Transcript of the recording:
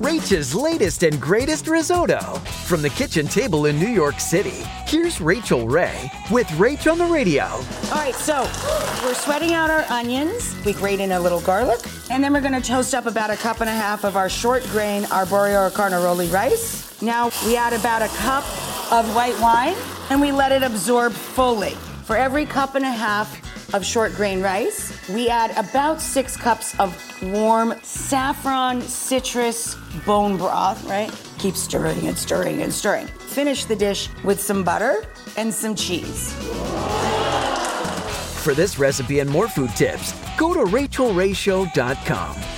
Rach's latest and greatest risotto. From the kitchen table in New York City, here's Rachael Ray with Rach on the radio. All right, so we're sweating out our onions. We grate in a little garlic. And then we're gonna toast up about a cup and a half of our short grain arborio carnaroli rice. Now we add about a cup of white wine and we let it absorb fully. For every cup and a half of short grain rice, we add about six cups of warm saffron citrus bone broth, right? Keep stirring and stirring and stirring. Finish the dish with some butter and some cheese. For this recipe and more food tips, go to rachaelrayshow.com.